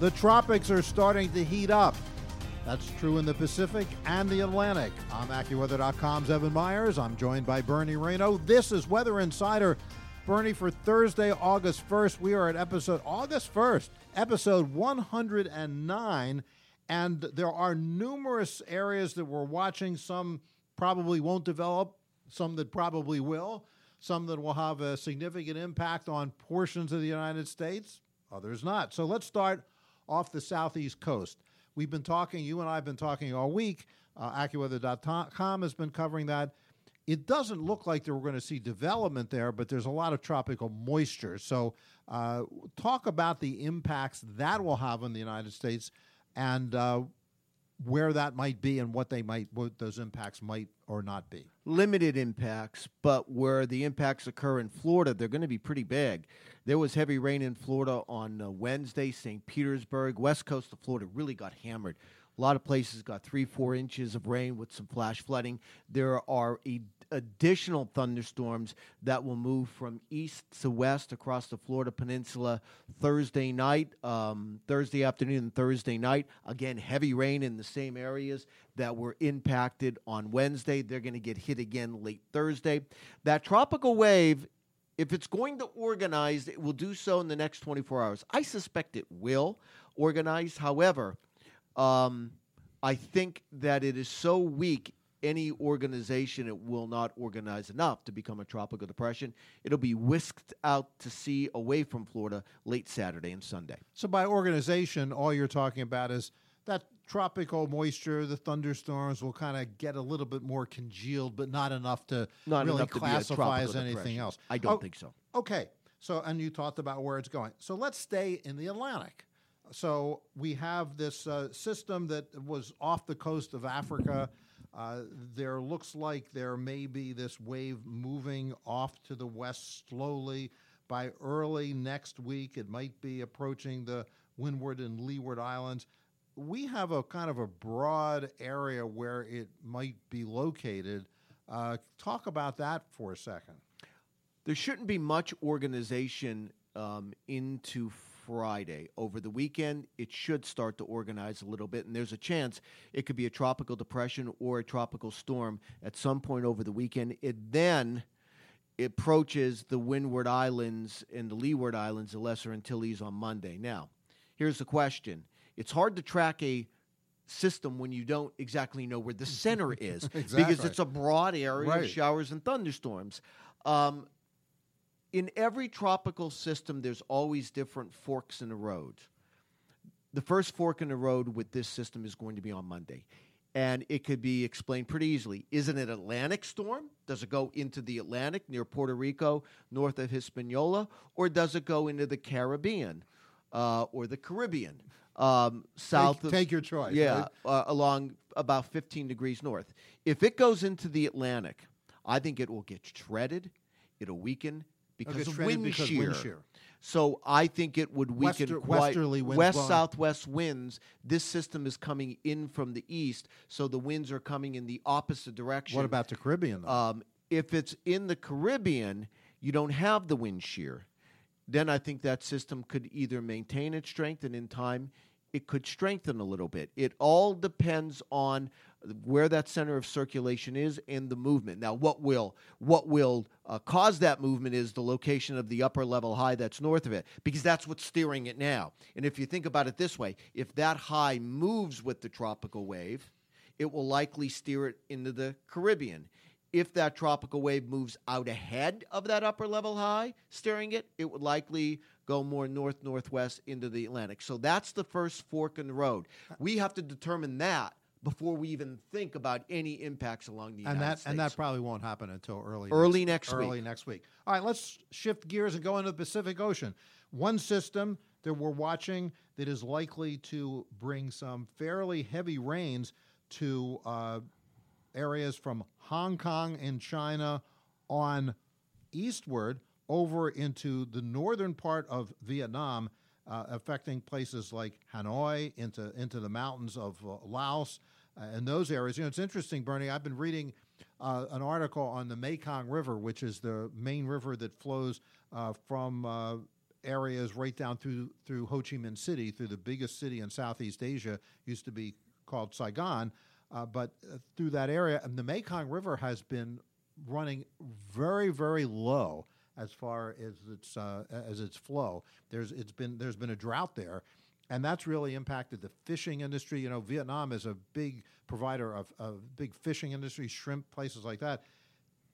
The tropics are starting to heat up. That's true in the Pacific and the Atlantic. I'm AccuWeather.com's Evan Myers. I'm joined by Bernie Rayno. This is Weather Insider. Bernie, for Thursday, August 1st, we are at episode August 1st, episode 109. And there are numerous areas that we're watching. Some probably won't develop, some that probably will, some that will have a significant impact on portions of the United States, others not. So let's start off the southeast coast. We've been talking, you and I have been talking all week. Uh, AccuWeather.com has been covering that. It doesn't look like that we're going to see development there, but there's a lot of tropical moisture. So, uh, talk about the impacts that will have on the United States and uh, where that might be and what they might, what those impacts might or not be. Limited impacts, but where the impacts occur in Florida, they're going to be pretty big. There was heavy rain in Florida on uh, Wednesday, St. Petersburg, west coast of Florida really got hammered. A lot of places got three, four inches of rain with some flash flooding. There are e- additional thunderstorms that will move from east to west across the Florida Peninsula Thursday night, um, Thursday afternoon, and Thursday night. Again, heavy rain in the same areas that were impacted on Wednesday. They're going to get hit again late Thursday. That tropical wave if it's going to organize, it will do so in the next 24 hours. I suspect it will organize. However, um, I think that it is so weak, any organization it will not organize enough to become a tropical depression. It'll be whisked out to sea away from Florida late Saturday and Sunday. So, by organization, all you're talking about is that tropical moisture, the thunderstorms will kind of get a little bit more congealed, but not enough to Not really enough to classify as anything depression. else. I don't Oh, think so. Okay. So, and you talked about where it's going. So, let's stay in the Atlantic. So, we have this uh, system that was off the coast of Africa. Uh, there looks like there may be this wave moving off to the west slowly. By early next week, it might be approaching the Windward and Leeward Islands. We have a kind of a broad area where it might be located. Uh, talk about that for a second. There shouldn't be much organization um, into Friday. Over the weekend, it should start to organize a little bit, and there's a chance it could be a tropical depression or a tropical storm at some point over the weekend. It then approaches the Windward Islands and the Leeward Islands, the Lesser Antilles, on Monday. Now, here's the question it's hard to track a system when you don't exactly know where the center is because it's a broad area Right. of showers and thunderstorms. Um, in every tropical system, there's always different forks in the road. The first fork in the road with this system is going to be on Monday. And it could be explained pretty easily. Is it an Atlantic storm? Does it go into the Atlantic near Puerto Rico, north of Hispaniola? Or does it go into the Caribbean uh, or the Caribbean, um, south of. take your choice, Yeah, right? uh, along about 15 degrees north. If it goes into the Atlantic, I think it will get shredded. It'll weaken because get of wind because shear. wind shear. So I think it would weaken Wester- quite westerly winds west blowing. southwest winds. This system is coming in from the east, so the winds are coming in the opposite direction. What about the Caribbean? Though? Um, if it's in the Caribbean, you don't have the wind shear. Then I think that system could either maintain its strength and in time it could strengthen a little bit. It all depends on where that center of circulation is and the movement. Now, what will what will uh, cause that movement is the location of the upper level high that's north of it, because that's what's steering it now. And if you think about it this way, if that high moves with the tropical wave, it will likely steer it into the Caribbean. If that tropical wave moves out ahead of that upper level high, steering it, it would likely go more north northwest into the Atlantic. So that's the first fork in the road. We have to determine that before we even think about any impacts along the and United that States. and that probably won't happen until early Early next week. early next week. All right, let's shift gears and go into the Pacific Ocean. One system that we're watching that is likely to bring some fairly heavy rains to uh, areas from Hong Kong and China on eastward over into the northern part of Vietnam, uh, affecting places like Hanoi, into into the mountains of uh, Laos, uh, and those areas. You know, it's interesting, Bernie. I've been reading uh, an article on the Mekong River, which is the main river that flows uh, from areas right down through through Ho Chi Minh City, through the biggest city in Southeast Asia, used to be called Saigon, uh, but through that area, and the Mekong River has been running very, very low as far as its uh, as its flow. There's it's been there's been a drought there, and that's really impacted the fishing industry. You know, Vietnam is a big provider of, of big fishing industry, shrimp, places like that.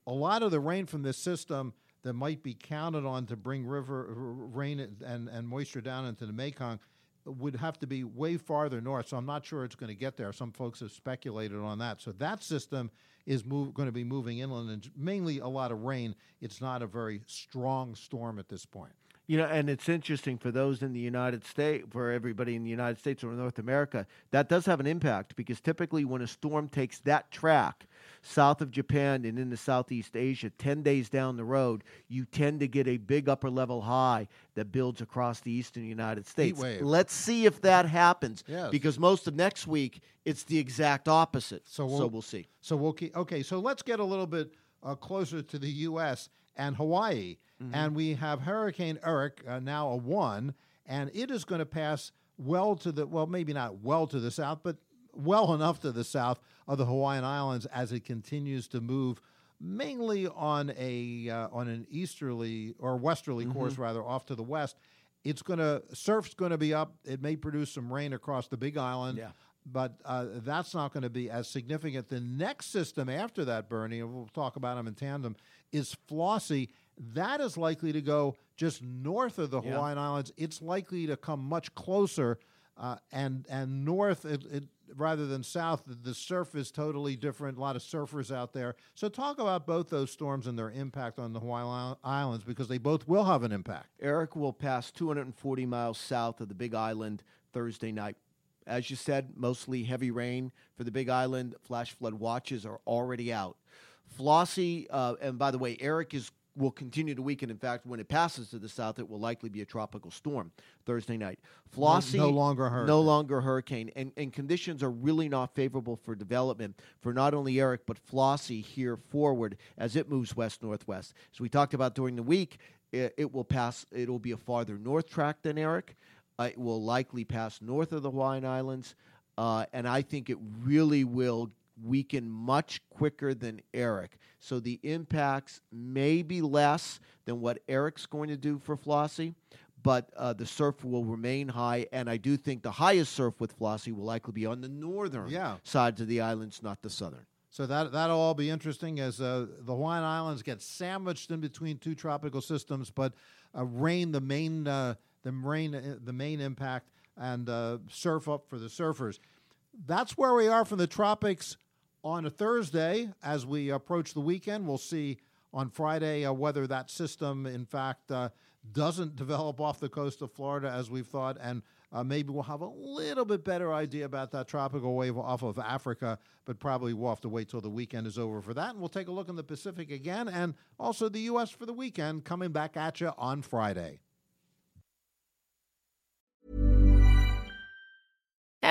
A lot of the rain from this system that might be counted on to bring river rain and, and moisture down into the Mekong would have to be way farther north. So I'm not sure it's going to get there. Some folks have speculated on that. So that system is move, going to be moving inland and mainly a lot of rain. It's not a very strong storm at this point. You know, and it's interesting for those in the United States, for everybody in the United States or North America, that does have an impact because typically when a storm takes that track south of Japan and into Southeast Asia, 10 days down the road, you tend to get a big upper level high that builds across the eastern United States. Let's see if that happens Yes. because most of next week, it's the exact opposite. So So we'll- we'll, see. So we'll keep, okay. So let's get a little bit uh, closer to the U.S. and Hawaii, and we have Hurricane Erick uh, now a one, and it is going to pass well to the well, maybe not well to the south, but well enough to the south of the Hawaiian Islands as it continues to move. Mainly on a uh, on an easterly or westerly course, rather off to the west. It's going to surf's going to be up. It may produce some rain across the Big Island Yeah. but uh, that's not going to be as significant. The next system after that, Bernie, and we'll talk about them in tandem, is Flossie. That is likely to go just north of the Yeah. Hawaiian Islands. It's likely to come much closer, uh, and and north it, it, rather than south. The, surf is totally different. A lot of surfers out there. So talk about both those storms and their impact on the Hawaiian Islands because they both will have an impact. Erick will pass 240 miles south of the Big Island Thursday night. As you said, mostly heavy rain for the Big Island. Flash flood watches are already out. Flossie, uh, and by the way, Erick is will continue to weaken. In fact, when it passes to the south, it will likely be a tropical storm Thursday night. Flossie, no longer a hurricane. no longer a hurricane, and and conditions are really not favorable for development for not only Erick but Flossie here forward as it moves west northwest. As we talked about during the week, it, it will pass. It will be a farther north track than Erick. Uh, it will likely pass north of the Hawaiian Islands, uh, and I think it really will weaken much quicker than Erick. So the impacts may be less than what Erick's going to do for Flossie, but uh, the surf will remain high, and I do think the highest surf with Flossie will likely be on the northern Yeah. sides of the islands, not the southern. So that that'll all be interesting as uh, the Hawaiian Islands get sandwiched in between two tropical systems, but uh, rain the main uh, the rain uh, the main impact and uh, surf up for the surfers. That's where we are from the tropics on a Thursday. As we approach the weekend, we'll see on Friday uh, whether that system, in fact, uh, doesn't develop off the coast of Florida as we've thought, and uh, maybe we'll have a little bit better idea about that tropical wave off of Africa, but probably we'll have to wait till the weekend is over for that. And we'll take a look in the Pacific again and also the U.S. for the weekend coming back at you on Friday.